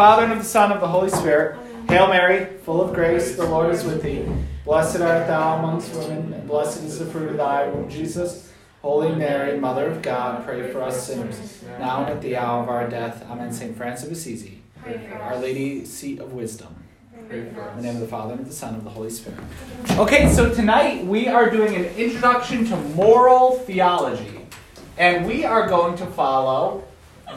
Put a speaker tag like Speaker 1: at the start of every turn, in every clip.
Speaker 1: Father, and of the Son, and of the Holy Spirit. Hail Mary, full of grace, the Lord is with thee. Blessed art thou amongst women, and blessed is the fruit of thy womb, Jesus. Holy Mary, Mother of God, pray for us sinners, now and at the hour of our death. Amen. St. Francis of Assisi, Our Lady, seat of wisdom. In the name of the Father, and of the Son, and of the Holy Spirit. Okay, so tonight we are doing an introduction to moral theology. And we are going to follow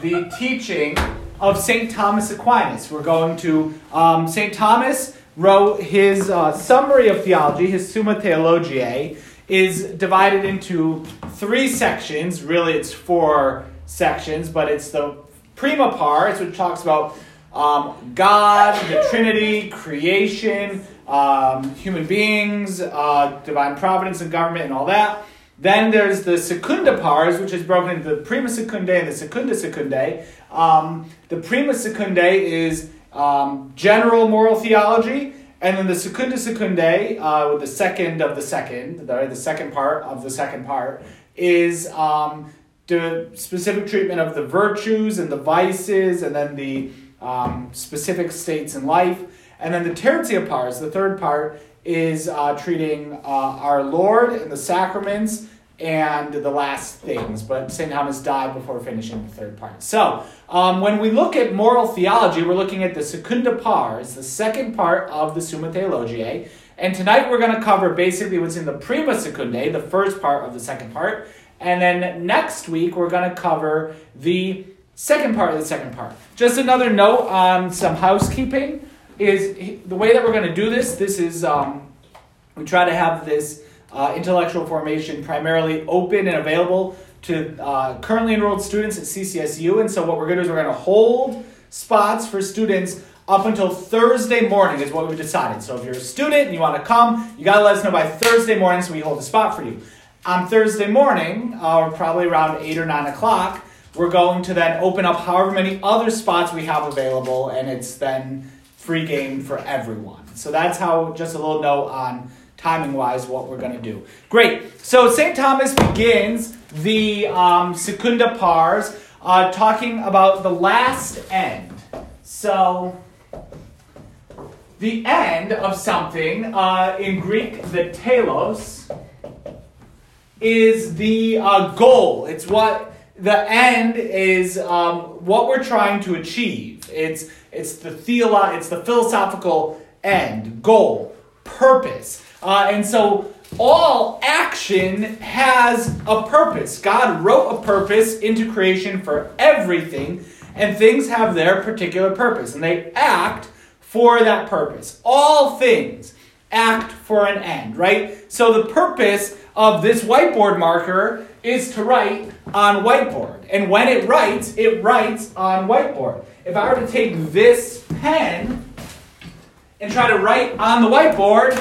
Speaker 1: the teaching of St. Thomas Aquinas. We're going to, um, St. Thomas wrote his uh, summary of theology, his Summa Theologiae, is divided into three sections. Really, it's four sections, but it's the prima pars, which talks about um, God, the Trinity, creation, um, human beings, uh, divine providence and government, and all that. Then there's the secunda pars, which is broken into the prima secundae and the secunda secundae. Um, the prima secundae is um, general moral theology, and then the secunda secundae, uh, with the second of the second, the, the second part of the second part, is um, the specific treatment of the virtues and the vices, and then the um, specific states in life. And then the tertia pars, the third part, is uh, treating uh, our Lord and the sacraments and the last things. But St. Thomas died before finishing the third part. So, um, when we look at moral theology, we're looking at the secunda pars, the second part of the Summa Theologiae. And tonight we're going to cover basically what's in the prima secundae, the first part of the second part. And then next week we're going to cover the second part of the second part. Just another note on some housekeeping is the way that we're going to do this. This is um, we try to have this uh, intellectual formation primarily open and available to uh, currently enrolled students at CCSU. And so what we're going to do is we're going to hold spots for students up until Thursday morning is what we've decided. So if you're a student and you want to come, you got to let us know by Thursday morning so we hold a spot for you. On Thursday morning, uh, probably around 8 or 9 o'clock, we're going to then open up however many other spots we have available, and it's then free game for everyone. So that's how, just a little note on timing wise, what we're going to do. Great. So St. Thomas begins the um, Secunda Pars uh, talking about the last end. So the end of something, uh, in Greek, the telos, is the uh, goal. It's what the end is um, what we're trying to achieve. It's it's the theolo- it's the philosophical end, goal, purpose. Uh, and so all action has a purpose. God wrote a purpose into creation for everything, and things have their particular purpose, and they act for that purpose. All things act for an end, right? So the purpose of this whiteboard marker is to write on whiteboard. And when it writes, it writes on whiteboard. If I were to take this pen and try to write on the whiteboard,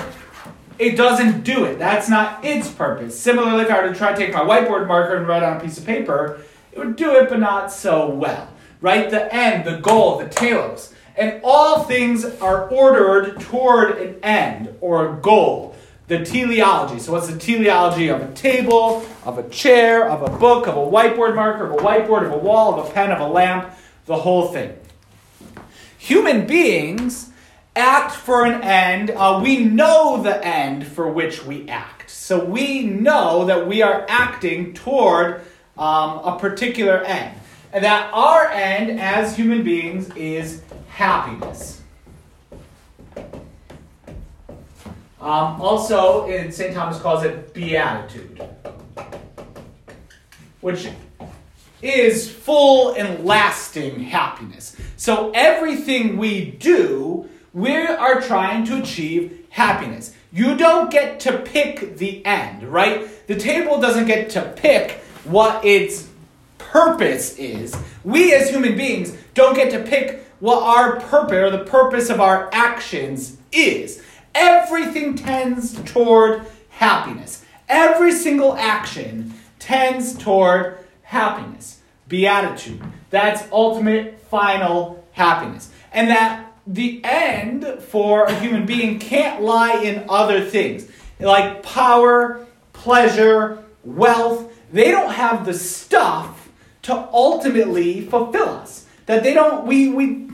Speaker 1: it doesn't do it. That's not its purpose. Similarly, if I were to try to take my whiteboard marker and write on a piece of paper, it would do it, but not so well. Right? The end, the goal, the telos. And all things are ordered toward an end or a goal. The teleology. So, what's the teleology of a table, of a chair, of a book, of a whiteboard marker, of a whiteboard, of a wall, of a pen, of a lamp? The whole thing. Human beings act for an end. Uh, we know the end for which we act. So, we know that we are acting toward um, a particular end. And that our end as human beings is happiness. Um, also, St. Thomas calls it beatitude, which is full and lasting happiness. So everything we do, we are trying to achieve happiness. You don't get to pick the end, right? The table doesn't get to pick what its purpose is. We as human beings don't get to pick what our purpose or the purpose of our actions is. Everything tends toward happiness. Every single action tends toward happiness. Beatitude. That's ultimate, final happiness. And that the end for a human being can't lie in other things like power, pleasure, wealth. They don't have the stuff to ultimately fulfill us. That they don't, we, we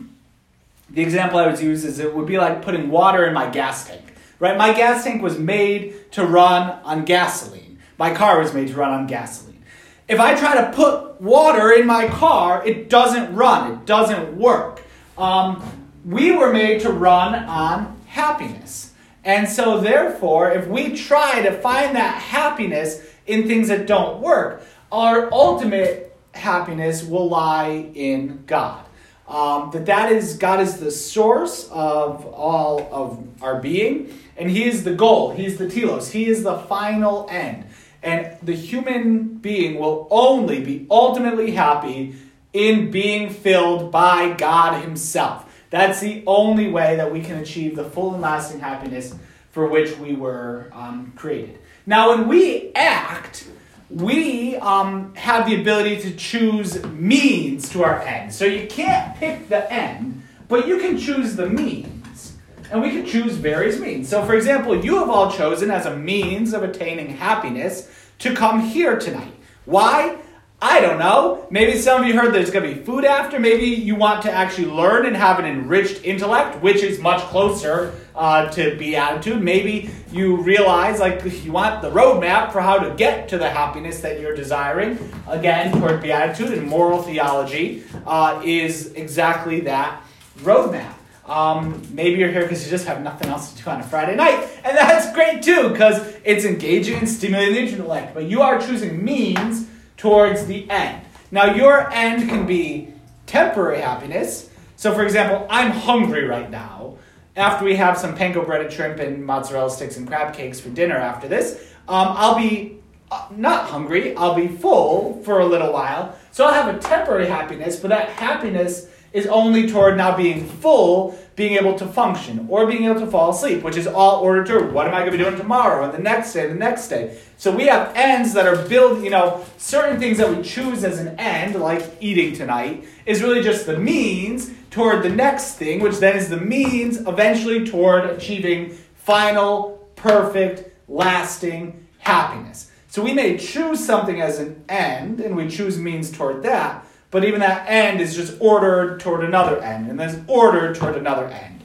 Speaker 1: the example I would use is it would be like putting water in my gas tank. Right? My gas tank was made to run on gasoline. My car was made to run on gasoline. If I try to put water in my car, it doesn't run. It doesn't work. Um, we were made to run on happiness. And so, therefore, if we try to find that happiness in things that don't work, our ultimate happiness will lie in God. Um, that that is God is the source of all of our being, and He is the goal. He's the telos. He is the final end. And the human being will only be ultimately happy in being filled by God Himself. That's the only way that we can achieve the full and lasting happiness for which we were um, created. Now, when we act, we um, have the ability to choose means to our end. So you can't pick the end, but you can choose the means. And we can choose various means. So, for example, you have all chosen as a means of attaining happiness to come here tonight. Why? I don't know. Maybe some of you heard there's going to be food after. Maybe you want to actually learn and have an enriched intellect, which is much closer uh, to beatitude. Maybe you realize like you want the roadmap for how to get to the happiness that you're desiring. Again, toward beatitude and moral theology uh, is exactly that roadmap. Um, maybe you're here because you just have nothing else to do on a Friday night, and that's great too because it's engaging and stimulating the intellect. But you are choosing means towards the end. Now, your end can be temporary happiness. So, for example, I'm hungry right now. After we have some panko breaded shrimp and mozzarella sticks and crab cakes for dinner after this, um, I'll be uh, not hungry. I'll be full for a little while. So I'll have a temporary happiness, but that happiness is only toward now being full, being able to function, or being able to fall asleep, which is all ordered toward what am I going to be doing tomorrow and the next day, the next day. So we have ends that are built, you know, certain things that we choose as an end, like eating tonight, is really just the means toward the next thing, which then is the means eventually toward achieving final, perfect, lasting happiness. So we may choose something as an end, and we choose means toward that, but even that end is just ordered toward another end, and then ordered toward another end.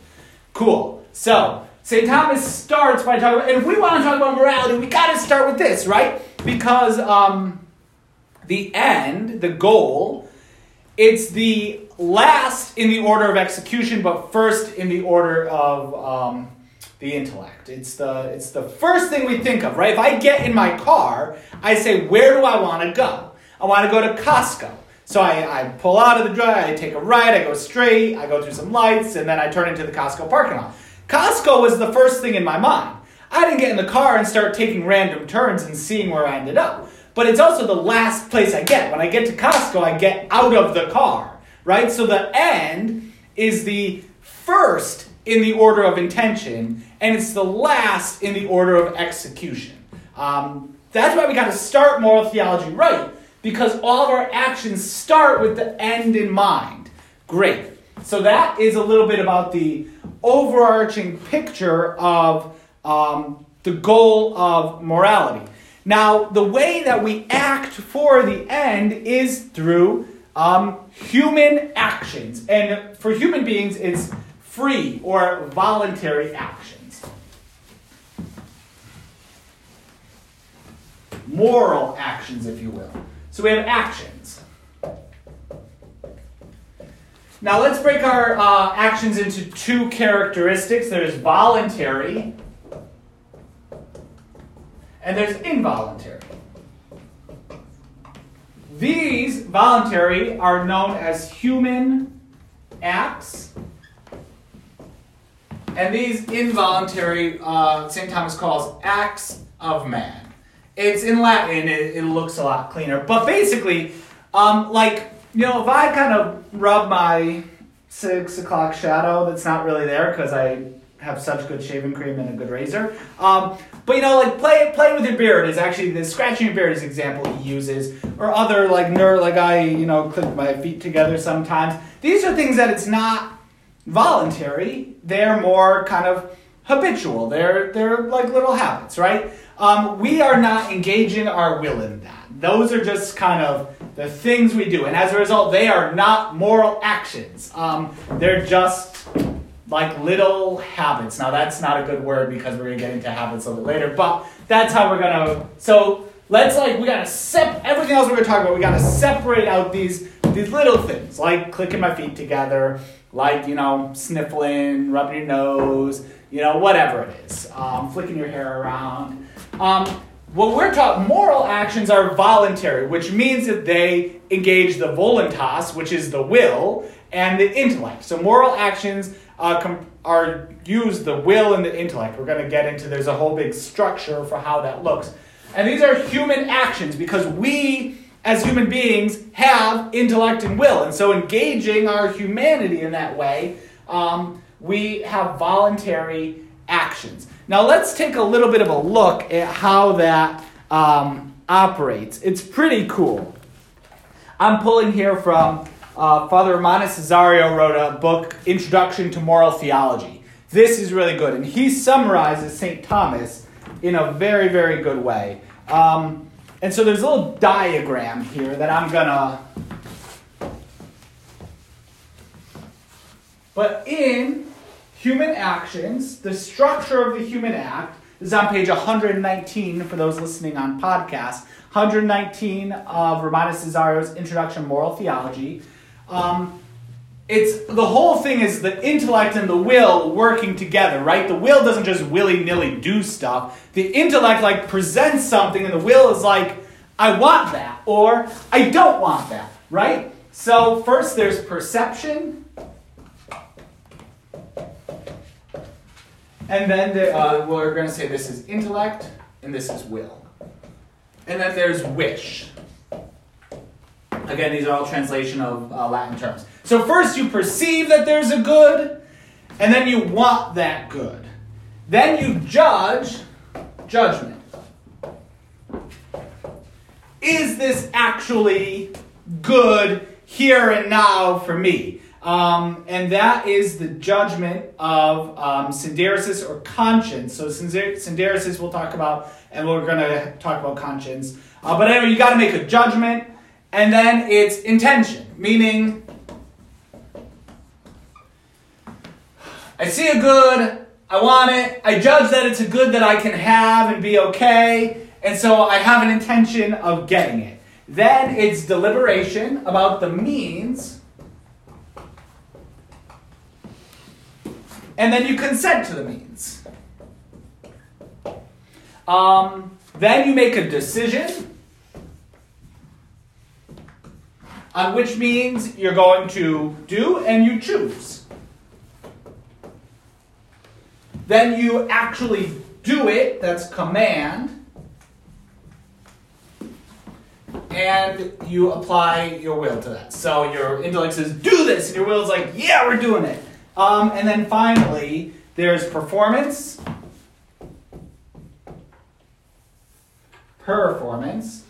Speaker 1: Cool. So, St. Thomas starts by talking about, and if we want to talk about morality, we got to start with this, right? Because um, the end, the goal, it's the last in the order of execution, but first in the order of um, the intellect. It's the it's the first thing we think of, right? If I get in my car, I say, where do I want to go? I want to go to Costco. So I, I pull out of the drive, I take a right, I go straight, I go through some lights, and then I turn into the Costco parking lot. Costco was the first thing in my mind. I didn't get in the car and start taking random turns and seeing where I ended up. But it's also the last place I get. When I get to Costco, I get out of the car, right? So the end is the first in the order of intention, and it's the last in the order of execution. Um, that's why we got to start moral theology right because all of our actions start with the end in mind. Great. So that is a little bit about the overarching picture of um, the goal of morality. Now, the way that we act for the end is through um, human actions. And for human beings, it's free or voluntary actions. Moral actions, if you will. So we have actions. Now let's break our uh, actions into two characteristics. There's voluntary and there's involuntary. These voluntary are known as human acts. And these involuntary, uh, St. Thomas calls acts of man. It's in Latin. It, it looks a lot cleaner. But basically, um, like you know, if I kind of rub my six o'clock shadow that's not really there because I have such good shaving cream and a good razor. Um, but you know, like play playing with your beard is actually the scratching your beard is example he uses, or other like nerd like I you know clip my feet together sometimes. These are things that it's not voluntary. They're more kind of habitual. They're they're like little habits, right? Um, we are not engaging our will in that. Those are just kind of the things we do. And as a result, they are not moral actions. Um, they're just like little habits. Now that's not a good word because we're gonna get into habits a little bit later, but that's how we're gonna. So let's like we gotta sep everything else we're gonna talk about. We gotta separate out these these little things like clicking my feet together, like you know sniffling, rubbing your nose, you know whatever it is, um, flicking your hair around. Um, what we're taught, moral actions are voluntary, which means that they engage the voluntas, which is the will, and the intellect. So moral actions uh, com- are use the will and the intellect. We're going to get into. There's a whole big structure for how that looks, and these are human actions because we, as human beings, have intellect and will, and so engaging our humanity in that way, um, we have voluntary actions. Now let's take a little bit of a look at how that um, operates. It's pretty cool. I'm pulling here from uh, Father Romanus Cessario wrote a book, Introduction to Moral Theology. This is really good, and he summarizes St. Thomas in a very, very good way. Um, and so there's a little diagram here that I'm gonna. But in human actions, the structure of the human act is on page 119 for those listening on podcast. 119 of Romanus Cessario's Introduction Moral Theology. Um, it's the whole thing is the intellect and the will working together, right? The will doesn't just willy nilly do stuff. The intellect like presents something, and the will is like, I want that or I don't want that, right? So first there's perception, And then the, uh, we're going to say this is intellect and this is will. And then there's wish. Again, these are all translation of uh, Latin terms. So first you perceive that there's a good, and then you want that good. Then you judge, judgment. Is this actually good here and now for me? Um, and that is the judgment of um, synderesis or conscience. So synderesis we'll talk about, and we're going to talk about conscience. Uh, but anyway, you got to make a judgment, and then it's intention, meaning I see a good, I want it, I judge that it's a good that I can have and be okay, and so I have an intention of getting it. Then it's deliberation about the means and then you consent to the means. Um, then you make a decision on which means you're going to do, and you choose. Then you actually do it, that's command, and you apply your will to that. So your intellect says, do this, and your will is like, yeah, we're doing it. Um, and then finally, there's performance, performance,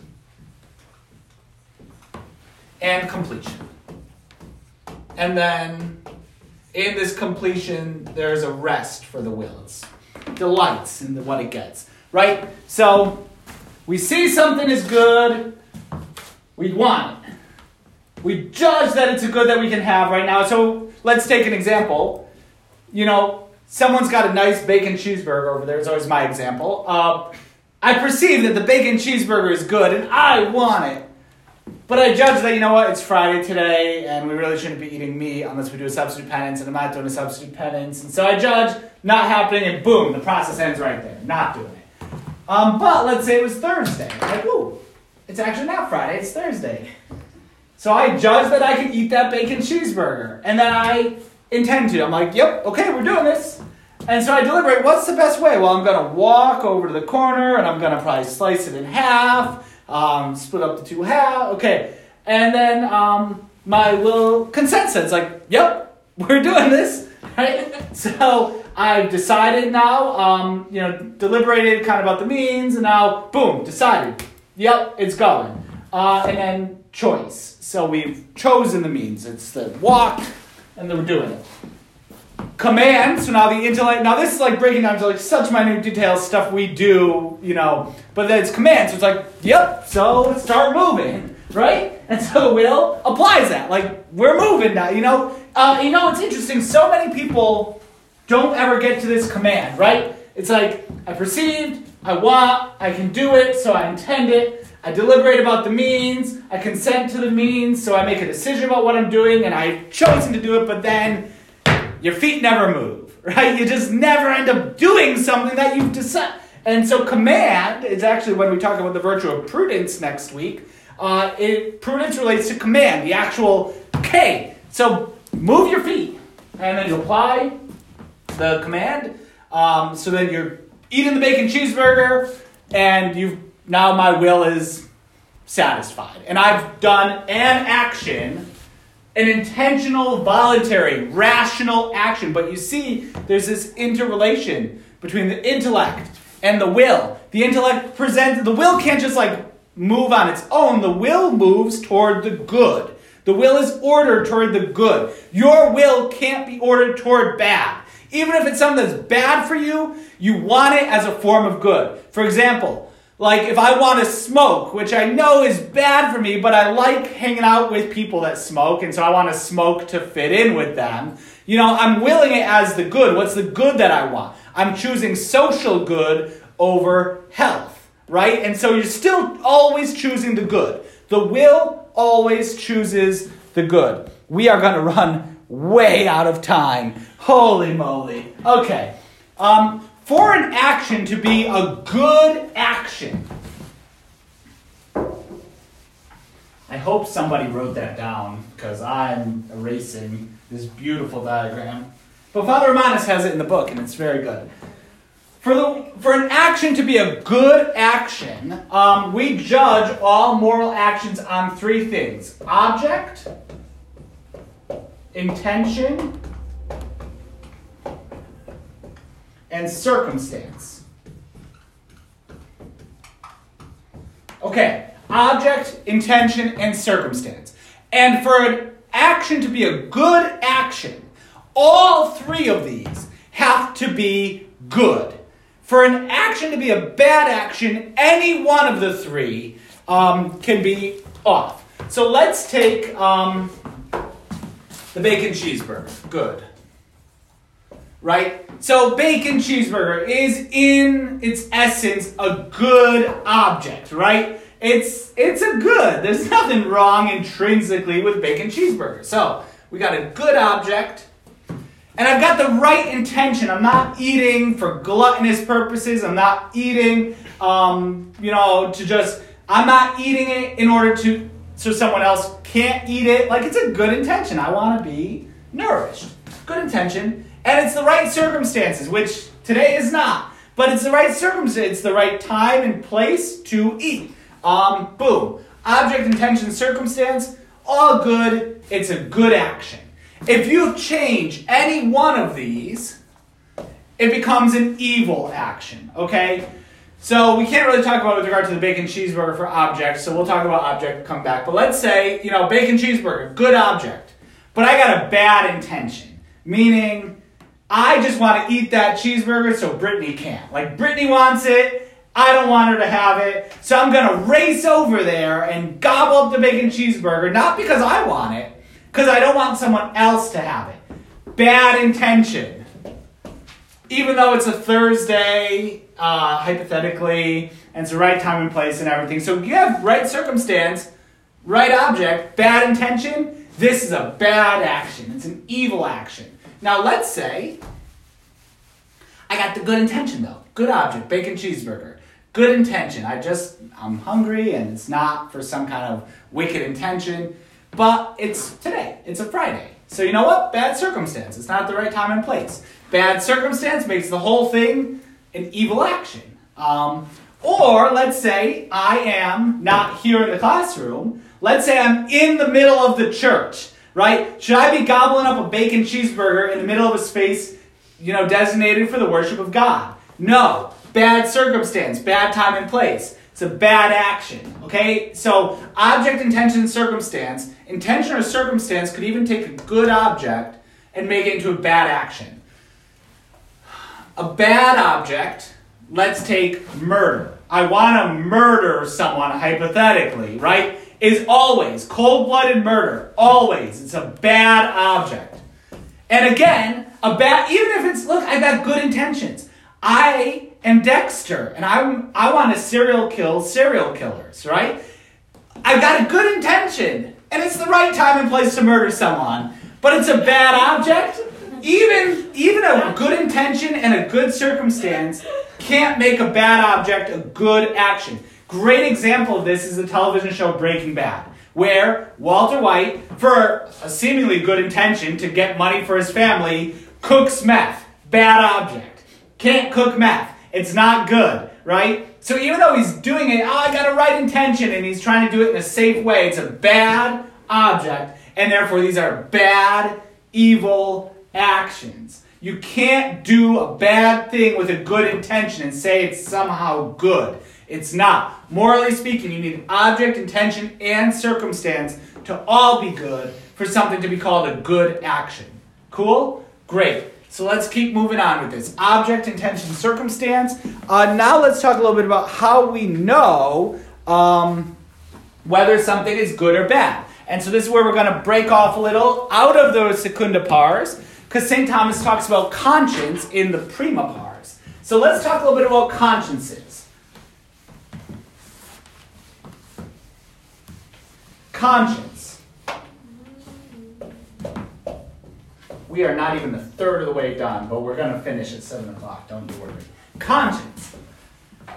Speaker 1: and completion. And then in this completion, there's a rest for the will. It's delights in the, what it gets, right? So we see something is good, we want it. We judge that it's a good that we can have right now. So let's take an example. You know, someone's got a nice bacon cheeseburger over there. It's always my example. Uh, I perceive that the bacon cheeseburger is good and I want it. But I judge that, you know what, it's Friday today and we really shouldn't be eating meat unless we do a substitute penance and I'm not doing a substitute penance. And so I judge not happening and boom, the process ends right there. Not doing it. Um, but let's say it was Thursday. Like, ooh, it's actually not Friday, it's Thursday. So I judge that I can eat that bacon cheeseburger. And then I intend to. I'm like, yep, okay, we're doing this. And so I deliberate, what's the best way? Well, I'm going to walk over to the corner and I'm going to probably slice it in half, um, split up the two half. Okay. And then um, my little consent says, like, yep, we're doing this. Right? so I've decided now, um, you know, deliberated kind of about the means, and now, boom, decided. Yep, it's going. Uh, and then choice. So we've chosen the means. It's the walk, and then we're doing it. Command. So now the intellect. Now this is like breaking down to like such minute details, stuff we do, you know. But then it's command. So it's like, yep. So start moving, right? And so the will applies that. Like we're moving now. You know. Uh, you know it's interesting. So many people don't ever get to this command, right? It's like I perceived, I want, I can do it, so I intend it. I deliberate about the means, I consent to the means, so I make a decision about what I'm doing, and I've chosen to do it, but then your feet never move, right? You just never end up doing something that you've decided. And so, command is actually when we talk about the virtue of prudence next week. Uh, it, prudence relates to command, the actual, okay, so move your feet, and then you apply the command. Um, so then you're eating the bacon cheeseburger, and you've now my will is satisfied, and I've done an action, an intentional, voluntary, rational action. But you see, there's this interrelation between the intellect and the will. The intellect presents the will can't just like move on its own. The will moves toward the good. The will is ordered toward the good. Your will can't be ordered toward bad. Even if it's something that's bad for you, you want it as a form of good. For example, like if I want to smoke, which I know is bad for me, but I like hanging out with people that smoke, and so I want to smoke to fit in with them. You know, I'm willing it as the good. What's the good that I want? I'm choosing social good over health, right? And so you're still always choosing the good. The will always chooses the good. We are going to run way out of time. Holy moly. Okay. Um, for an action to be a good action. I hope somebody wrote that down because I'm erasing this beautiful diagram. But Father Romanus has it in the book and it's very good. For, the, for an action to be a good action, um, we judge all moral actions on three things object, intention, and circumstance. Okay, object, intention, and circumstance. And for an action to be a good action, all three of these have to be good. For an action to be a bad action, any one of the three um, can be off. So let's take um, the bacon cheeseburger. Good right? So bacon cheeseburger is in its essence a good object, right? It's it's a good. There's nothing wrong intrinsically with bacon cheeseburger. So we got a good object. And I've got the right intention. I'm not eating for gluttonous purposes. I'm not eating, um, you know, to just, I'm not eating it in order to, so someone else can't eat it. Like, it's a good intention. I want to be nourished. Good intention. And it's the right circumstances, which today is not. But it's the right circumstance, it's the right time and place to eat. Um, boom. Object, intention, circumstance, all good. It's a good action. If you change any one of these, it becomes an evil action, okay? So we can't really talk about with regard to the bacon cheeseburger for object, so we'll talk about object, come back. But let's say, you know, bacon cheeseburger, good object. But I got a bad intention, meaning I just want to eat that cheeseburger so Brittany can't. Like, Brittany wants it. I don't want her to have it. So I'm going to race over there and gobble up the bacon cheeseburger, not because I want it, because I don't want someone else to have it. Bad intention. Even though it's a Thursday, uh, hypothetically, and it's the right time and place and everything. So you have right circumstance, right object, bad intention. This is a bad action. It's an evil action. Now, let's say I got the good intention though. Good object, bacon cheeseburger. Good intention. I just, I'm hungry and it's not for some kind of wicked intention, but it's today. It's a Friday. So, you know what? Bad circumstance. It's not the right time and place. Bad circumstance makes the whole thing an evil action. Um, or let's say I am not here in the classroom. Let's say I'm in the middle of the church right? Should I be gobbling up a bacon cheeseburger in the middle of a space, you know, designated for the worship of God? No. Bad circumstance, bad time and place. It's a bad action, okay? So, object, intention, circumstance. Intention or circumstance could even take a good object and make it into a bad action. A bad object, let's take murder. I want to murder someone, hypothetically, right? Is always cold blooded murder. Always. It's a bad object. And again, A bad, even if it's, look, I've got good intentions. I am Dexter and I'm, I want to serial kill serial killers, right? I've got a good intention and it's the right time and place to murder someone, but it's a bad object. Even, even a good intention and a good circumstance can't make a bad object a good action. Great example of this is the television show Breaking Bad, where Walter White, for a seemingly good intention to get money for his family, cooks meth. Bad object. Can't cook meth. It's not good, right? So even though he's doing it, oh, I got a right intention, and he's trying to do it in a safe way, it's a bad object, and therefore these are bad, evil actions. You can't do a bad thing with a good intention and say it's somehow good. It's not. Morally speaking, you need object, intention, and circumstance to all be good for something to be called a good action. Cool? Great. So let's keep moving on with this. Object, intention, circumstance. Uh, now let's talk a little bit about how we know um, whether something is good or bad. And so this is where we're going to break off a little out of those secunda pars, because St. Thomas talks about conscience in the prima pars. So let's talk a little bit about consciences. Conscience. We are not even the third of the way done, but we're going to finish at 7 o'clock. Don't you worry. Conscience.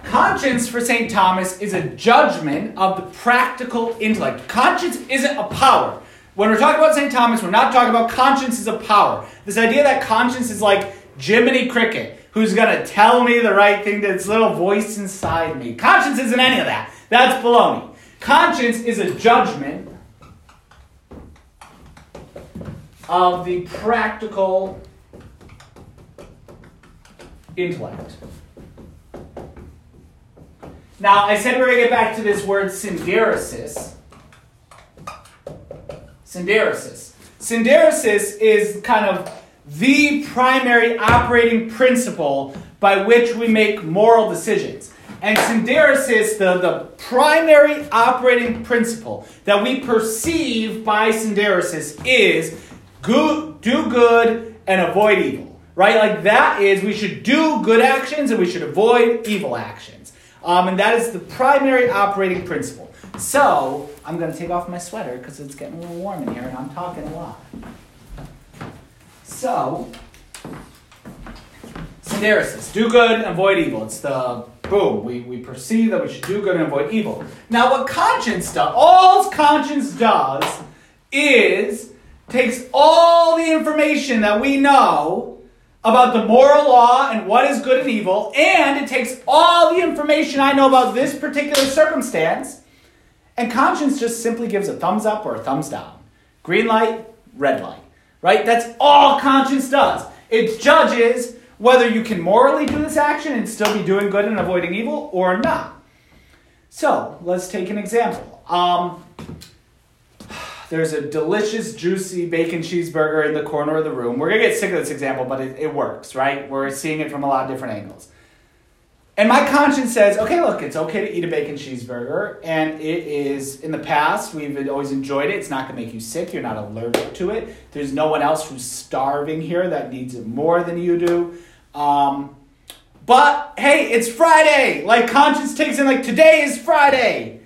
Speaker 1: Conscience for St. Thomas is a judgment of the practical intellect. Conscience isn't a power. When we're talking about St. Thomas, we're not talking about conscience as a power. This idea that conscience is like Jiminy Cricket, who's going to tell me the right thing to its little voice inside me. Conscience isn't any of that. That's baloney. Conscience is a judgment of the practical intellect. Now, I said we are going to get back to this word synderesis. Synderesis. Synderesis is kind of the primary operating principle by which we make moral decisions. And synderesis, the, the primary operating principle that we perceive by synderesis is good, do good and avoid evil. Right? Like that is, we should do good actions and we should avoid evil actions. Um, and that is the primary operating principle. So, I'm going to take off my sweater because it's getting a little warm in here and I'm talking a lot. So, synderesis, do good and avoid evil. It's the boom, we, we perceive that we should do good and avoid evil. Now, what conscience does, all conscience does is takes all the information that we know about the moral law and what is good and evil, and it takes all the information I know about this particular circumstance, and conscience just simply gives a thumbs up or a thumbs down. Green light, red light. Right? That's all conscience does. It judges whether you can morally do this action and still be doing good and avoiding evil or not. So, let's take an example. Um, there's a delicious, juicy bacon cheeseburger in the corner of the room. We're going to get sick of this example, but it, it works, right? We're seeing it from a lot of different angles. And my conscience says, okay, look, it's okay to eat a bacon cheeseburger. And it is, in the past, we've always enjoyed it. It's not going to make you sick. You're not allergic to it. There's no one else who's starving here that needs it more than you do. Um, but hey, it's Friday. Like, conscience takes in, like, today is Friday.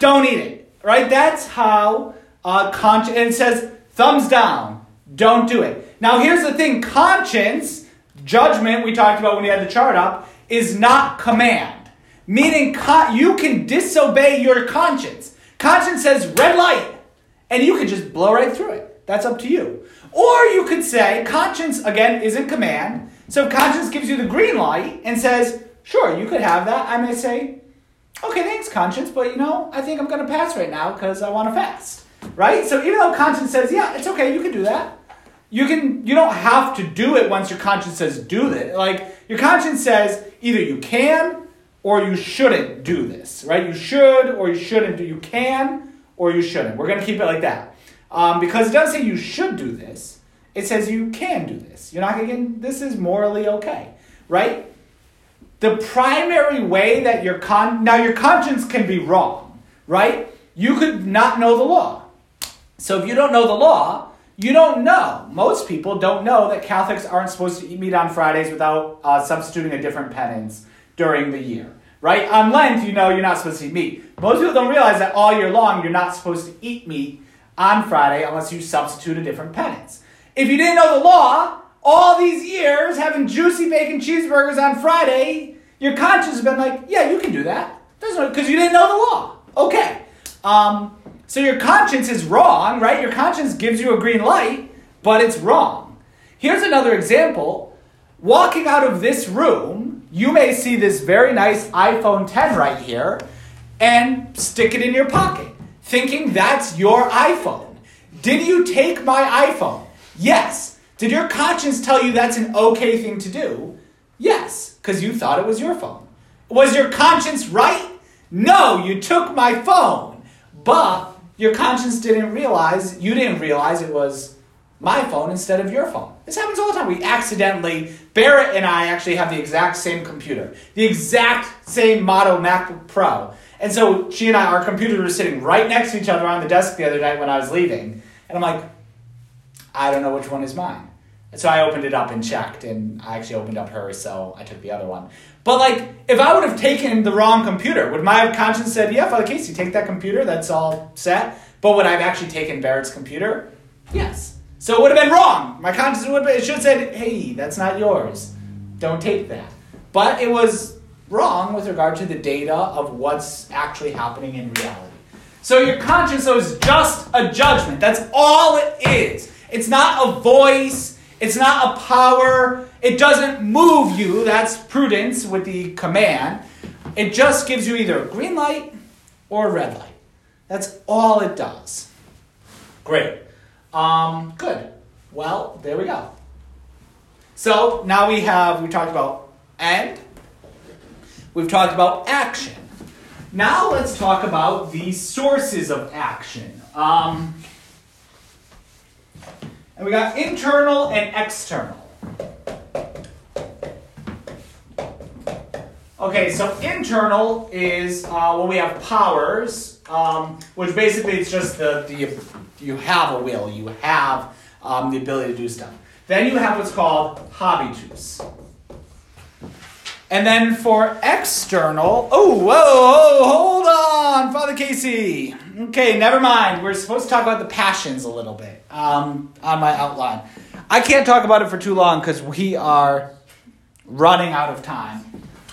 Speaker 1: Don't eat it. Right? That's how uh, conscience, and it says thumbs down. Don't do it. Now, here's the thing conscience, judgment, we talked about when we had the chart up, is not command. Meaning, con- you can disobey your conscience. Conscience says red light, and you can just blow right through it. That's up to you. Or you could say, conscience, again, isn't command. So if conscience gives you the green light and says, sure, you could have that, I may say, okay, thanks, conscience, but you know, I think I'm going to pass right now because I want to fast. Right? So even though conscience says, yeah, it's okay, you can do that. You can you don't have to do it once your conscience says do it. Like your conscience says either you can or you shouldn't do this, right? You should or you shouldn't do. You can or you shouldn't. We're going to keep it like that. Um, because it doesn't say you should do this. It says you can do this. You're not going to get, this is morally okay, right? The primary way that your con, now your conscience can be wrong, right? You could not know the law. So if you don't know the law, you don't know. Most people don't know that Catholics aren't supposed to eat meat on Fridays without uh, substituting a different penance during the year. Right? On Lent, you know you're not supposed to eat meat. Most people don't realize that all year long you're not supposed to eat meat on Friday unless you substitute a different penance. If you didn't know the law, all these years having juicy bacon cheeseburgers on Friday, your conscience has been like, yeah, you can do that. Because you didn't know the law. Okay. Um, so your conscience is wrong, right? Your conscience gives you a green light, but it's wrong. Here's another example. Walking out of this room, you may see this very nice iPhone 10 right here and stick it in your pocket, thinking that's your iPhone. Did you take my iPhone? Yes. Did your conscience tell you that's an okay thing to do? Yes, because you thought it was your phone. Was your conscience right? No, you took my phone. But your conscience didn't realize, you didn't realize it was my phone instead of your phone. This happens all the time. We accidentally, Barrett and I actually have the exact same computer, the exact same model MacBook Pro. And so she and I, our computers were sitting right next to each other on the desk the other night when I was leaving. And I'm like, I don't know which one is mine. So I opened it up and checked, and I actually opened up hers, so I took the other one. But like, if I would have taken the wrong computer, would my conscience said, "Yeah, Father Casey, take that computer. That's all set." But would I have actually taken Barrett's computer? Yes. So it would have been wrong. My conscience would have, it should have said, "Hey, that's not yours. Don't take that." But it was wrong with regard to the data of what's actually happening in reality. So your conscience though, is just a judgment. That's all it is. It's not a voice. It's not a power. It doesn't move you. That's prudence with the command. It just gives you either a green light or a red light. That's all it does. Great. Um, good. Well, there we go. So now we have, we talked about end, we've talked about action. Now let's talk about the sources of action. Um, and we got internal and external. Okay, so internal is uh, when we have powers, um, which basically it's just the, the you have a will, you have um, the ability to do stuff. Then you have what's called habitus. And then for external, oh, whoa, whoa, hold on, Father Casey. Okay, never mind. We're supposed to talk about the passions a little bit um, on my outline. I can't talk about it for too long because we are running out of time.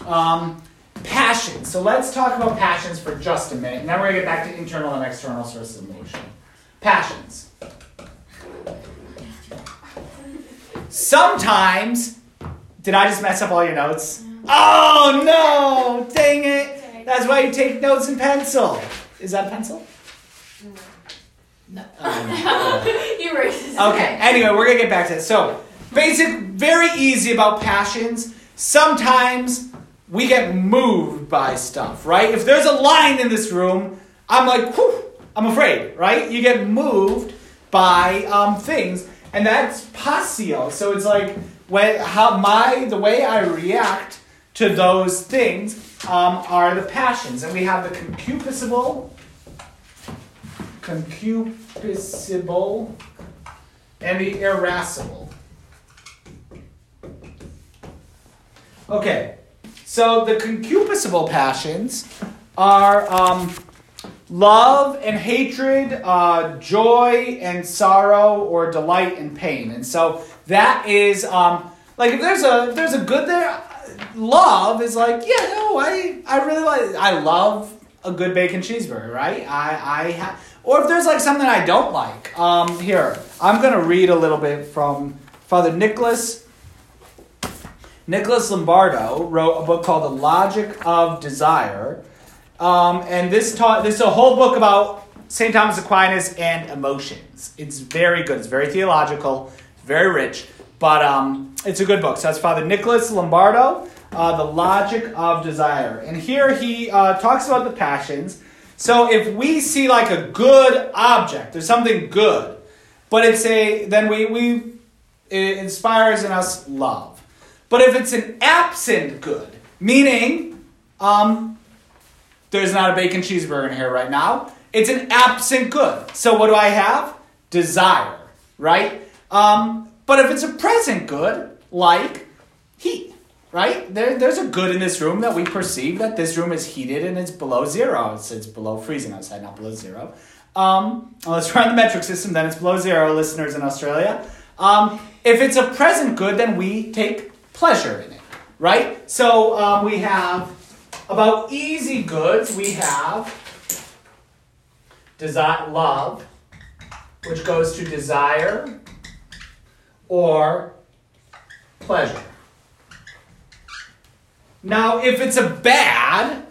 Speaker 1: Um, passions. So let's talk about passions for just a minute, and then we're going to get back to internal and external sources of motion. Passions. Sometimes, did I just mess up all your notes? Oh no! Dang it! That's why you take notes in pencil. Is that a pencil?
Speaker 2: No.
Speaker 1: Um,
Speaker 2: you racist.
Speaker 1: Okay, anyway, we're gonna get back to this. So, basic, very easy about passions. Sometimes we get moved by stuff, right? If there's a lion in this room, I'm like, whew, I'm afraid, right? You get moved by um, things, and that's passio. So it's like when how my the way I react to those things um, are the passions, and we have the concupiscible, concupiscible, and the irascible. Okay, so the concupiscible passions are um, love and hatred, uh, joy and sorrow, or delight and pain. And so that is um, like if there's a if there's a good there, love is like yeah no I I really like I love a good bacon cheeseburger right I I have or if there's like something I don't like um, here I'm gonna read a little bit from Father Nicholas Nicholas Lombardo wrote a book called The Logic of Desire. Um, and this taught this is a whole book about St. Thomas Aquinas and emotions. It's very good. It's very theological, very rich, but um, it's a good book. So that's Father Nicholas Lombardo, uh, The Logic of Desire. And here he uh, talks about the passions. So if we see like a good object, there's something good, but it's a then we we it inspires in us love. But if it's an absent good, meaning um, there's not a bacon cheeseburger in here right now, it's an absent good. So what do I have? Desire, right? Um, but if it's a present good, like heat, right? There, there's a good in this room that we perceive that this room is heated and it's below zero. It's, it's below freezing outside, not below zero. Um, unless we're on the metric system, then it's below zero, listeners in Australia. Um, if it's a present good, then we take pleasure in it, right? So um, we have about easy goods, we have desire, love, which goes to desire or pleasure. Now, if it's a bad,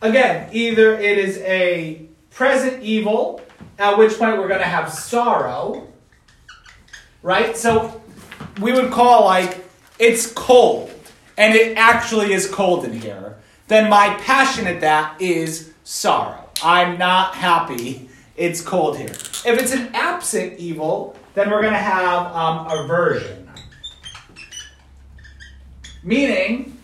Speaker 1: again, either it is a present evil, at which point we're going to have sorrow, right? So we would call like it's cold, and it actually is cold in here. Then my passion at that is sorrow. I'm not happy. It's cold here. If it's an absent evil, then we're going to have um, aversion. Meaning,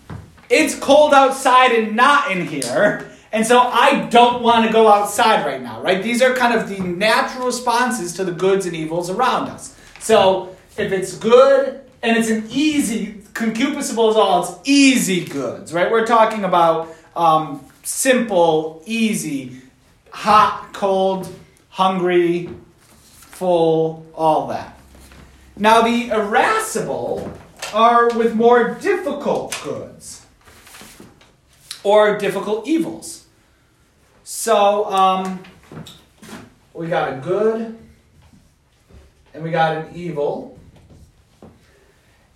Speaker 1: it's cold outside and not in here, and so I don't want to go outside right now, right? These are kind of the natural responses to the goods and evils around us. So if it's good and it's an easy, concupiscible is all, it's easy goods, right? We're talking about um, simple, easy, hot, cold, hungry, full, all that. Now the irascible are with more difficult goods or difficult evils. So um, we got a good and we got an evil.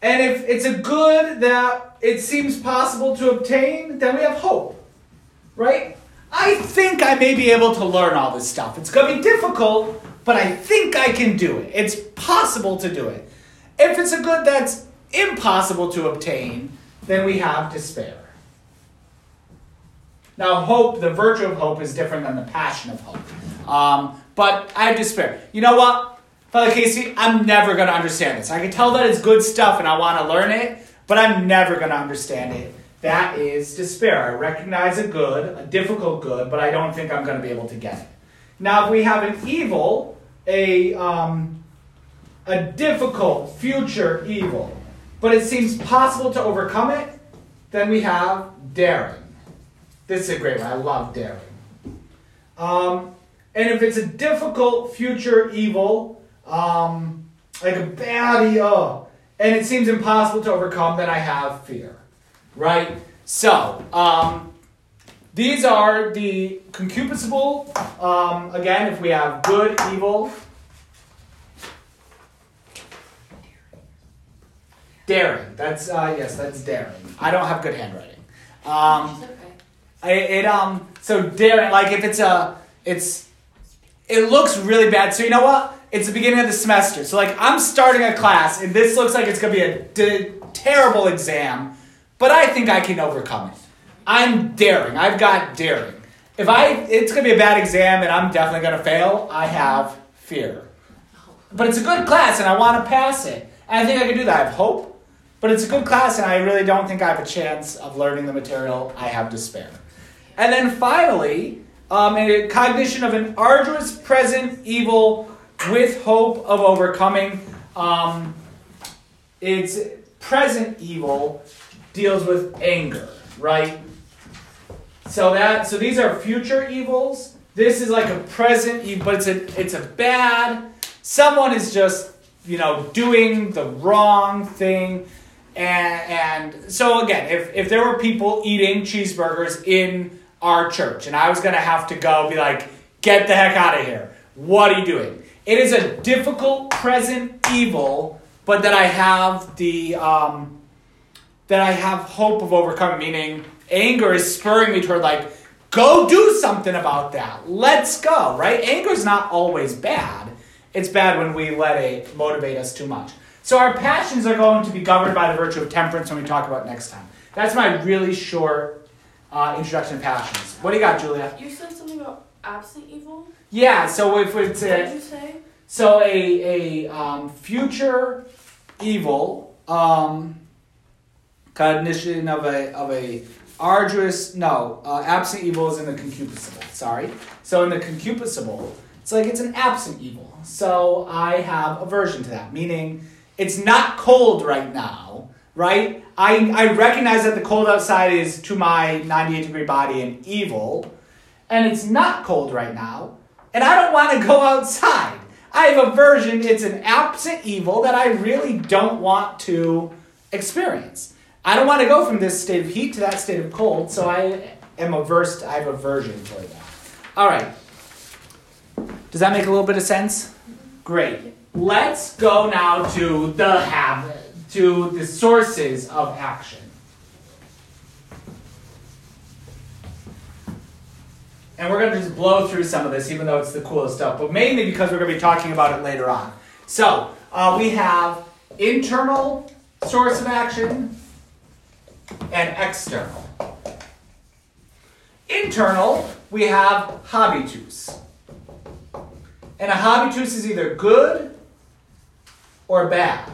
Speaker 1: And if it's a good that it seems possible to obtain, then we have hope. Right? I think I may be able to learn all this stuff. It's going to be difficult, but I think I can do it. It's possible to do it. If it's a good that's impossible to obtain, then we have despair. Now, hope, the virtue of hope, is different than the passion of hope. Um, but I have despair. You know what, Father Casey? I'm never going to understand this. I can tell that it's good stuff and I want to learn it, but I'm never going to understand it. That is despair. I recognize a good, a difficult good, but I don't think I'm going to be able to get it. Now, if we have an evil, a, um, a difficult future evil, but it seems possible to overcome it, then we have daring. This is a great one. I love daring. Um, and if it's a difficult future evil, um, like a bad oh, and it seems impossible to overcome, then I have fear. Right? So, um, these are the concupiscible. Um, again, if we have good, evil, daring. That's uh, yes, that's daring. I don't have good handwriting. Um,
Speaker 2: It's okay.
Speaker 1: I, it um so daring like if it's a it's it looks really bad. So you know what? It's the beginning of the semester. So like I'm starting a class and this looks like it's gonna be a d- terrible exam, but I think I can overcome it. I'm daring. I've got daring. If I it's gonna be a bad exam and I'm definitely gonna fail, I have fear. But it's a good class and I want to pass it. And I think I can do that. I have hope, but it's a good class and I really don't think I have a chance of learning the material. I have despair. And then finally, um, a cognition of an arduous present evil with hope of overcoming. Um, its present evil deals with anger, right? So that so these are future evils. This is like a present evil, but it's a it's a bad. Someone is just you know doing the wrong thing, and and so again, if if there were people eating cheeseburgers in our church, and I was gonna have to go be like, get the heck out of here. What are you doing? It is a difficult present evil, but that I have the um, that I have hope of overcoming. Meaning, anger is spurring me toward like, go do something about that. Let's go. Right? Anger is not always bad. It's bad when we let it motivate us too much. So our passions are going to be governed by the virtue of temperance when we talk about next time. That's my really short uh, introduction to passions. What do you got, Julia?
Speaker 2: You said something about absent evil.
Speaker 1: Yeah. So if it's
Speaker 2: What
Speaker 1: a
Speaker 2: did you say?
Speaker 1: so a a um, future evil um, cognition of a of a arduous no uh, absent evil is in the concupiscible. Sorry. So in the concupiscible, It's like it's an absent evil. So I have aversion to that, meaning it's not cold right now, right? I, I recognize that the cold outside is to my 98 degree body an evil, and it's not cold right now, and I don't want to go outside. I have aversion, it's an absent evil that I really don't want to experience. I don't want to go from this state of heat to that state of cold, so I am averse, I have aversion for that. All right. Does that make a little bit of sense? Great. Let's go now to the habit, to the sources of action. And we're going to just blow through some of this, even though it's the coolest stuff, but mainly because we're going to be talking about it later on. So, uh, we have internal source of action and external. Internal, we have habitus. And a habitus is either good or bad.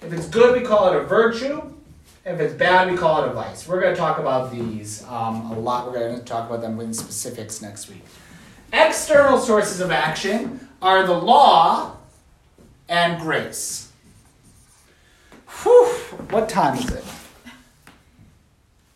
Speaker 1: If it's good, we call it a virtue. If it's bad, we call it a vice. We're going to talk about these um, a lot. We're going to talk about them in specifics next week. External sources of action are the law and grace. Whew, what time is it?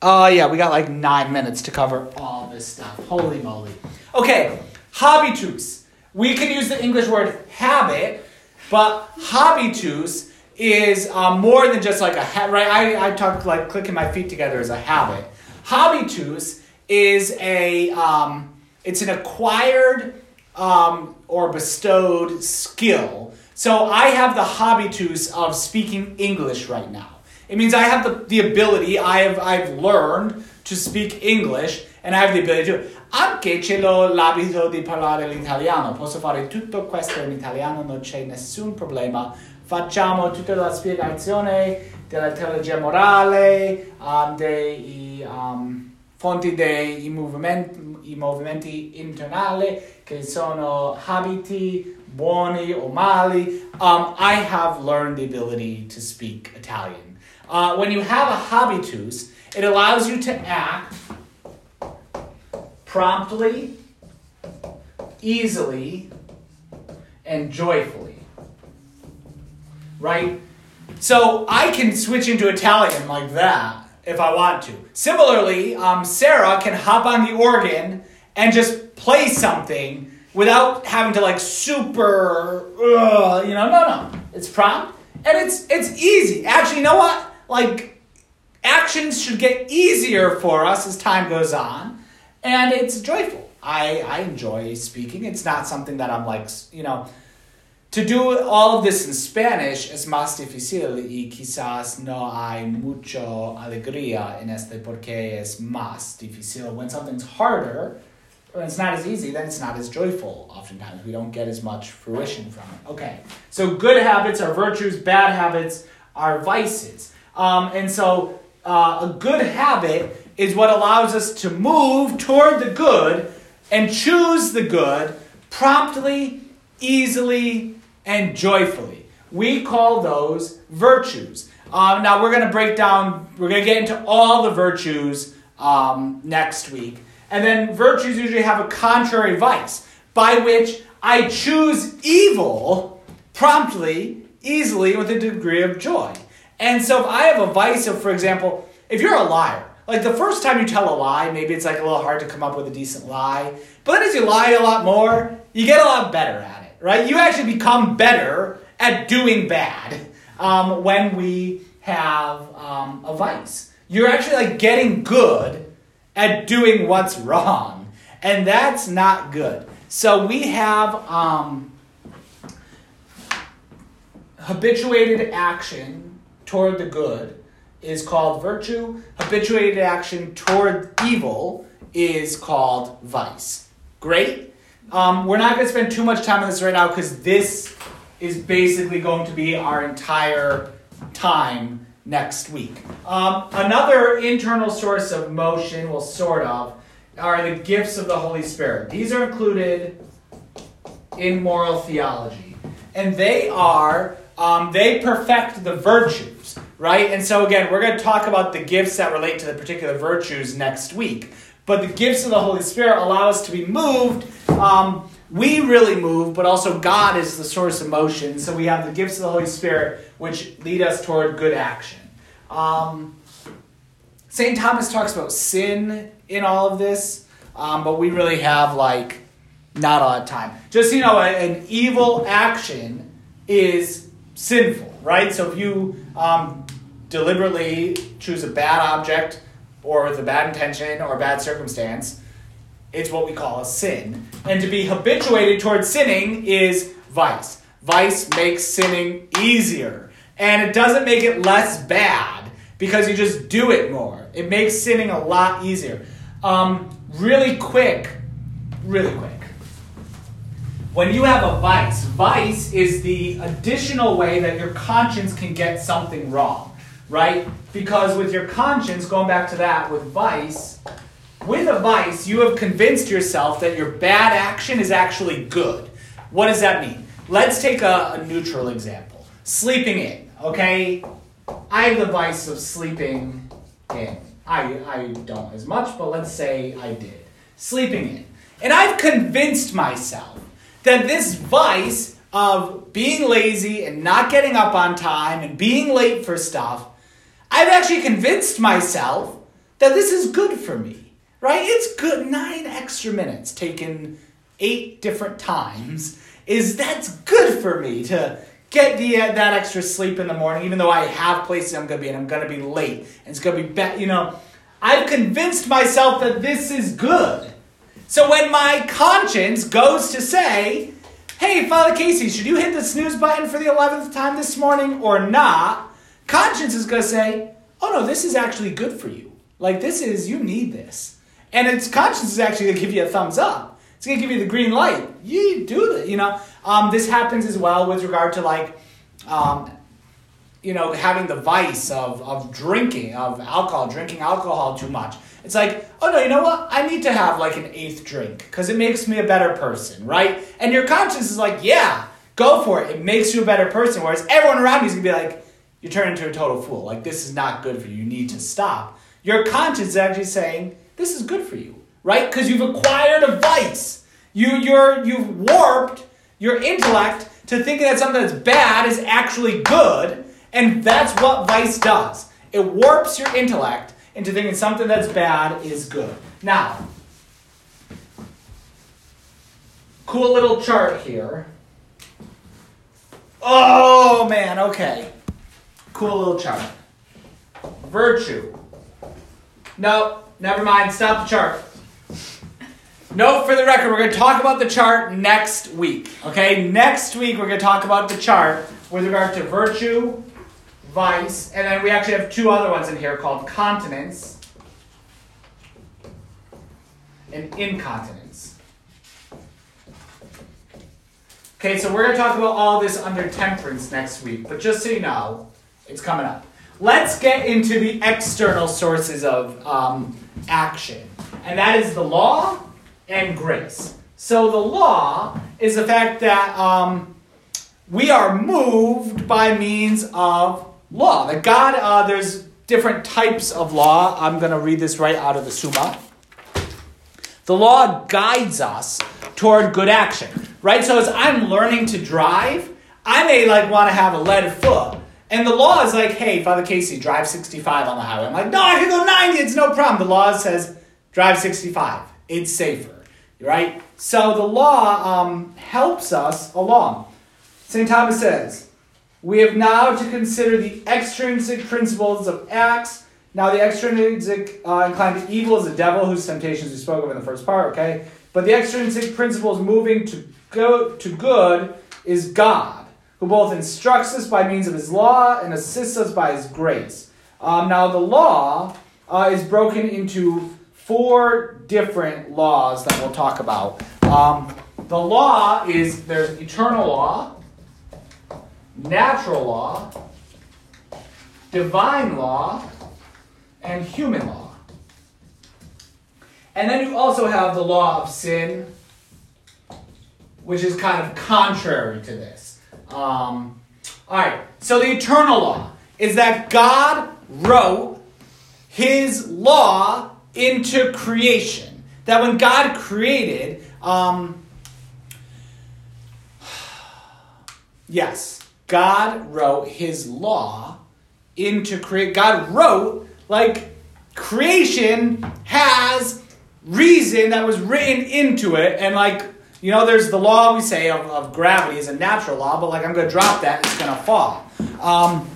Speaker 1: Oh, uh, yeah, we got like nine minutes to cover all this stuff. Holy moly. Okay, habitus. We can use the English word habit, but habitus is um, more than just like a habit, right? I, I talk like clicking my feet together as a habit. Habitus is a, um, it's an acquired um, or bestowed skill. So I have the habitus of speaking English right now. It means I have the, the ability, I have, I've learned to speak English, and I have the ability to. Anche ce l'ho l'abito di parlare l'italiano, posso fare tutto questo in italiano, non c'è nessun problema facciamo tutta la spiegazione della teologia morale, um, dei um, fonti dei movimenti, movimenti internali che sono abiti buoni o mali. Um, I have learned the ability to speak Italian. Uh, when you have a habitus, it allows you to act promptly, easily, and joyfully right? So I can switch into Italian like that if I want to. Similarly, um, Sarah can hop on the organ and just play something without having to like super, uh, you know, no, no. It's prompt and it's it's easy. Actually, you know what? Like actions should get easier for us as time goes on, and it's joyful. I I enjoy speaking. It's not something that I'm like, you know to do all of this in Spanish es más difícil y quizás no hay mucho alegría en este porque es más difícil. When something's harder, when it's not as easy, then it's not as joyful oftentimes. We don't get as much fruition from it. Okay, so good habits are virtues, bad habits are vices. Um, and so uh, a good habit is what allows us to move toward the good and choose the good promptly, easily, and joyfully. We call those virtues. Um, now we're going to break down, we're going to get into all the virtues um, next week. And then virtues usually have a contrary vice, by which I choose evil promptly, easily, with a degree of joy. And so if I have a vice of, for example, if you're a liar, like the first time you tell a lie, maybe it's like a little hard to come up with a decent lie. But then as you lie a lot more, you get a lot better at it right? You actually become better at doing bad um, when we have um, a vice. You're actually like getting good at doing what's wrong, and that's not good. So we have um, habituated action toward the good is called virtue. Habituated action toward evil is called vice. Great. Um, we're not going to spend too much time on this right now because this is basically going to be our entire time next week. Um, another internal source of motion, well, sort of, are the gifts of the Holy Spirit. These are included in moral theology. And they are, um, they perfect the virtues, right? And so, again, we're going to talk about the gifts that relate to the particular virtues next week. But the gifts of the Holy Spirit allow us to be moved um, we really move, but also God is the source of motion. So we have the gifts of the Holy Spirit, which lead us toward good action. Um, St. Thomas talks about sin in all of this, um, but we really have like not a lot of time. Just you know, an evil action is sinful, right? So if you um, deliberately choose a bad object or with a bad intention or bad circumstance, it's what we call a sin. And to be habituated towards sinning is vice. Vice makes sinning easier. And it doesn't make it less bad because you just do it more. It makes sinning a lot easier. Um, really quick, really quick. When you have a vice, vice is the additional way that your conscience can get something wrong, right? Because with your conscience, going back to that, with vice, with a vice, you have convinced yourself that your bad action is actually good. What does that mean? Let's take a, a neutral example. Sleeping in, okay? I have the vice of sleeping in. I, I don't as much, but let's say I did. Sleeping in. And I've convinced myself that this vice of being lazy and not getting up on time and being late for stuff, I've actually convinced myself that this is good for me, right? It's good. Nine extra minutes taken eight different times is that's good for me to get the uh, that extra sleep in the morning, even though I have places I'm going to be and I'm going to be late and it's going to be bad. You know, I've convinced myself that this is good. So when my conscience goes to say, hey, Father Casey, should you hit the snooze button for the 11th time this morning or not? Conscience is going to say, oh no, this is actually good for you. Like, this is, you need this. And its conscience is actually going to give you a thumbs up. It's going to give you the green light. You do it, you know. Um, this happens as well with regard to like, um, you know, having the vice of, of drinking, of alcohol, drinking alcohol too much. It's like, oh no, you know what? I need to have like an eighth drink because it makes me a better person, right? And your conscience is like, yeah, go for it. It makes you a better person. Whereas everyone around you is gonna be like, you turn into a total fool. Like this is not good for you. You need to stop. Your conscience is actually saying, this is good for you, right? Because you've acquired a vice. You you're you've warped your intellect to thinking that something that's bad is actually good, and that's what vice does. It warps your intellect into thinking something that's bad is good. Now, cool little chart here. Oh man, okay. Cool little chart. Virtue. No, never mind. Stop the chart. Note for the record, we're going to talk about the chart next week. Okay, next week we're going to talk about the chart with regard to virtue, vice, and then we actually have two other ones in here called continence and incontinence. Okay, so we're going to talk about all this under temperance next week, but just so you know, it's coming up. Let's get into the external sources of um, action, and that is the law and grace. So the law is the fact that um, we are moved by means of law. That God, uh, there's different types of law. I'm going to read this right out of the Summa. The law guides us toward good action, right? So as I'm learning to drive, I may like want to have a lead foot. And the law is like, hey, Father Casey, drive 65 on the highway. I'm like, no, I can go 90, it's no problem. The law says drive 65. It's safer, right? So the law um, helps us along. St. Thomas says, we have now to consider the extrinsic principles of acts. Now, the extrinsic uh, inclined to evil is the devil, whose temptations we spoke of in the first part, okay? But the extrinsic principles moving to go to good is God, who both instructs us by means of his law and assists us by his grace. Um, now, the law uh, is broken into four different laws that we'll talk about. Um, the law is there's eternal law, natural law, divine law, and human law. And then you also have the law of sin, which is kind of contrary to this. Um, all right, so the eternal law is that God wrote his law into creation. That when God created, um, yes, God wrote his law into create. God wrote, like, creation has reason that was written into it, and, like, you know, there's the law we say of, of gravity is a natural law, but, like, I'm going to drop that, it's going to fall. Um,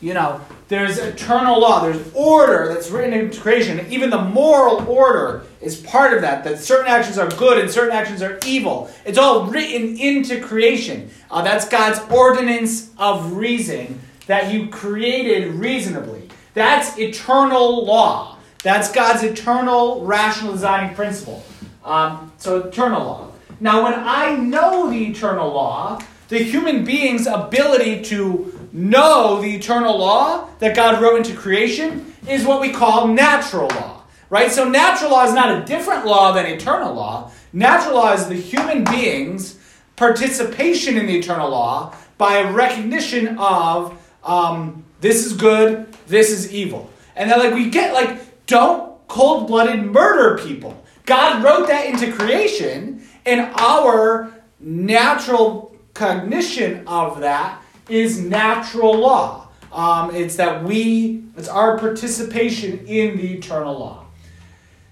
Speaker 1: you know, there's eternal law, there's order that's written into creation. Even the moral order is part of that, that certain actions are good and certain actions are evil. It's all written into creation. Uh, that's God's ordinance of reason that you created reasonably. That's eternal law. That's God's eternal rational designing principle. Um, so, eternal law. Now, when I know the eternal law, the human being's ability to know the eternal law that God wrote into creation is what we call natural law. Right? So natural law is not a different law than eternal law. Natural law is the human being's participation in the eternal law by recognition of um, this is good, this is evil. And then like we get like don't cold-blooded murder people. God wrote that into creation, and our natural cognition of that is natural law. Um, it's that we, it's our participation in the eternal law.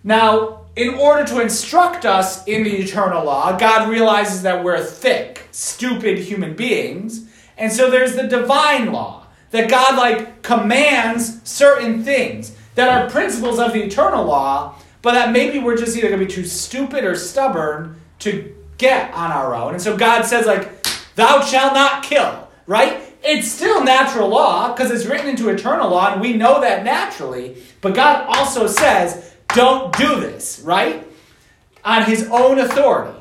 Speaker 1: Now, in order to instruct us in the eternal law, God realizes that we're thick, stupid human beings. And so there's the divine law that God like commands certain things that are principles of the eternal law, but that maybe we're just either going to be too stupid or stubborn to get on our own. And so God says like, "Thou shalt not kill." right? It's still natural law because it's written into eternal law, and we know that naturally. But God also says, don't do this, right? On his own authority.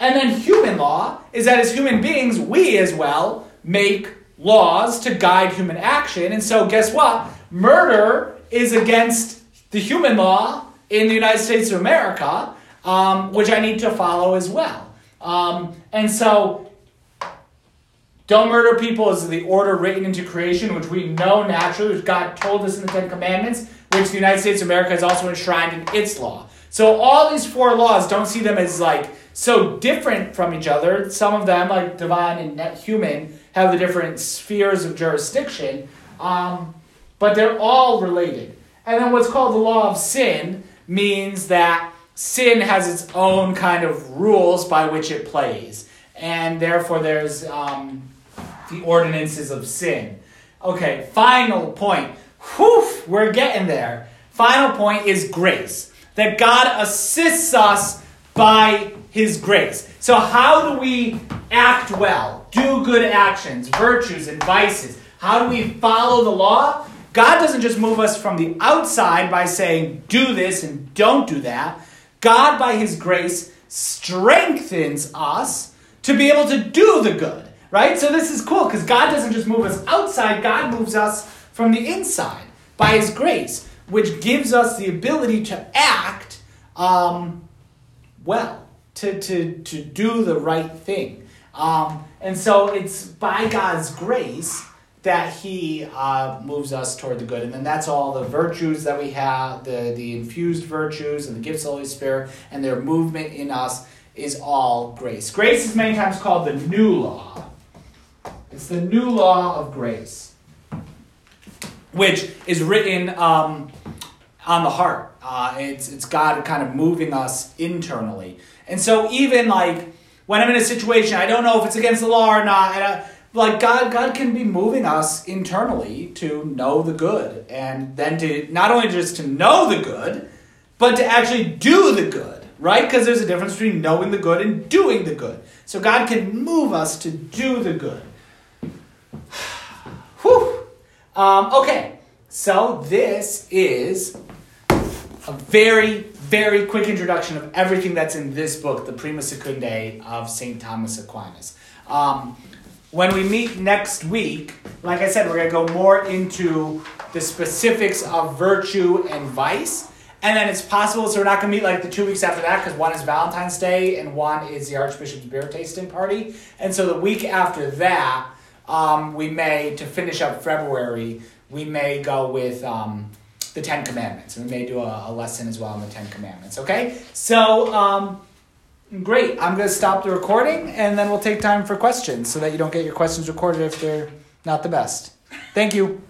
Speaker 1: And then human law is that as human beings, we as well make laws to guide human action. And so, guess what? Murder is against the human law in the United States of America, um, which I need to follow as well. Um, and so, don't murder people is the order written into creation, which we know naturally, which God told us in the Ten Commandments, which the United States of America has also enshrined in its law. So all these four laws don't see them as like so different from each other. Some of them, like divine and human, have the different spheres of jurisdiction, um, but they're all related. And then what's called the law of sin means that sin has its own kind of rules by which it plays, and therefore there's um, the ordinances of sin. Okay, final point. Whew, we're getting there. Final point is grace. That God assists us by His grace. So, how do we act well, do good actions, virtues, and vices? How do we follow the law? God doesn't just move us from the outside by saying, do this and don't do that. God, by His grace, strengthens us to be able to do the good. Right? So this is cool because God doesn't just move us outside, God moves us from the inside by His grace, which gives us the ability to act um, well, to, to, to do the right thing. Um, and so it's by God's grace that He uh, moves us toward the good. And then that's all the virtues that we have, the, the infused virtues and the gifts of the Holy Spirit, and their movement in us is all grace. Grace is many times called the new law. It's the new law of grace, which is written um, on the heart. Uh, it's, it's God kind of moving us internally. And so, even like when I'm in a situation, I don't know if it's against the law or not. Like God, God can be moving us internally to know the good, and then to not only just to know the good, but to actually do the good, right? Because there's a difference between knowing the good and doing the good. So God can move us to do the good. Whew. Um, okay, so this is a very, very quick introduction of everything that's in this book, the Prima Secundae of St. Thomas Aquinas. Um, when we meet next week, like I said, we're going to go more into the specifics of virtue and vice. And then it's possible, so we're not going to meet like the two weeks after that because one is Valentine's Day and one is the Archbishop's beer tasting party. And so the week after that, um, we may, to finish up February, we may go with um, the Ten Commandments. And we may do a, a, lesson as well on the Ten Commandments, okay? So, um, Great. I'm going to stop the recording and then we'll take time for questions so that you don't get your questions recorded if they're not the best. Thank you.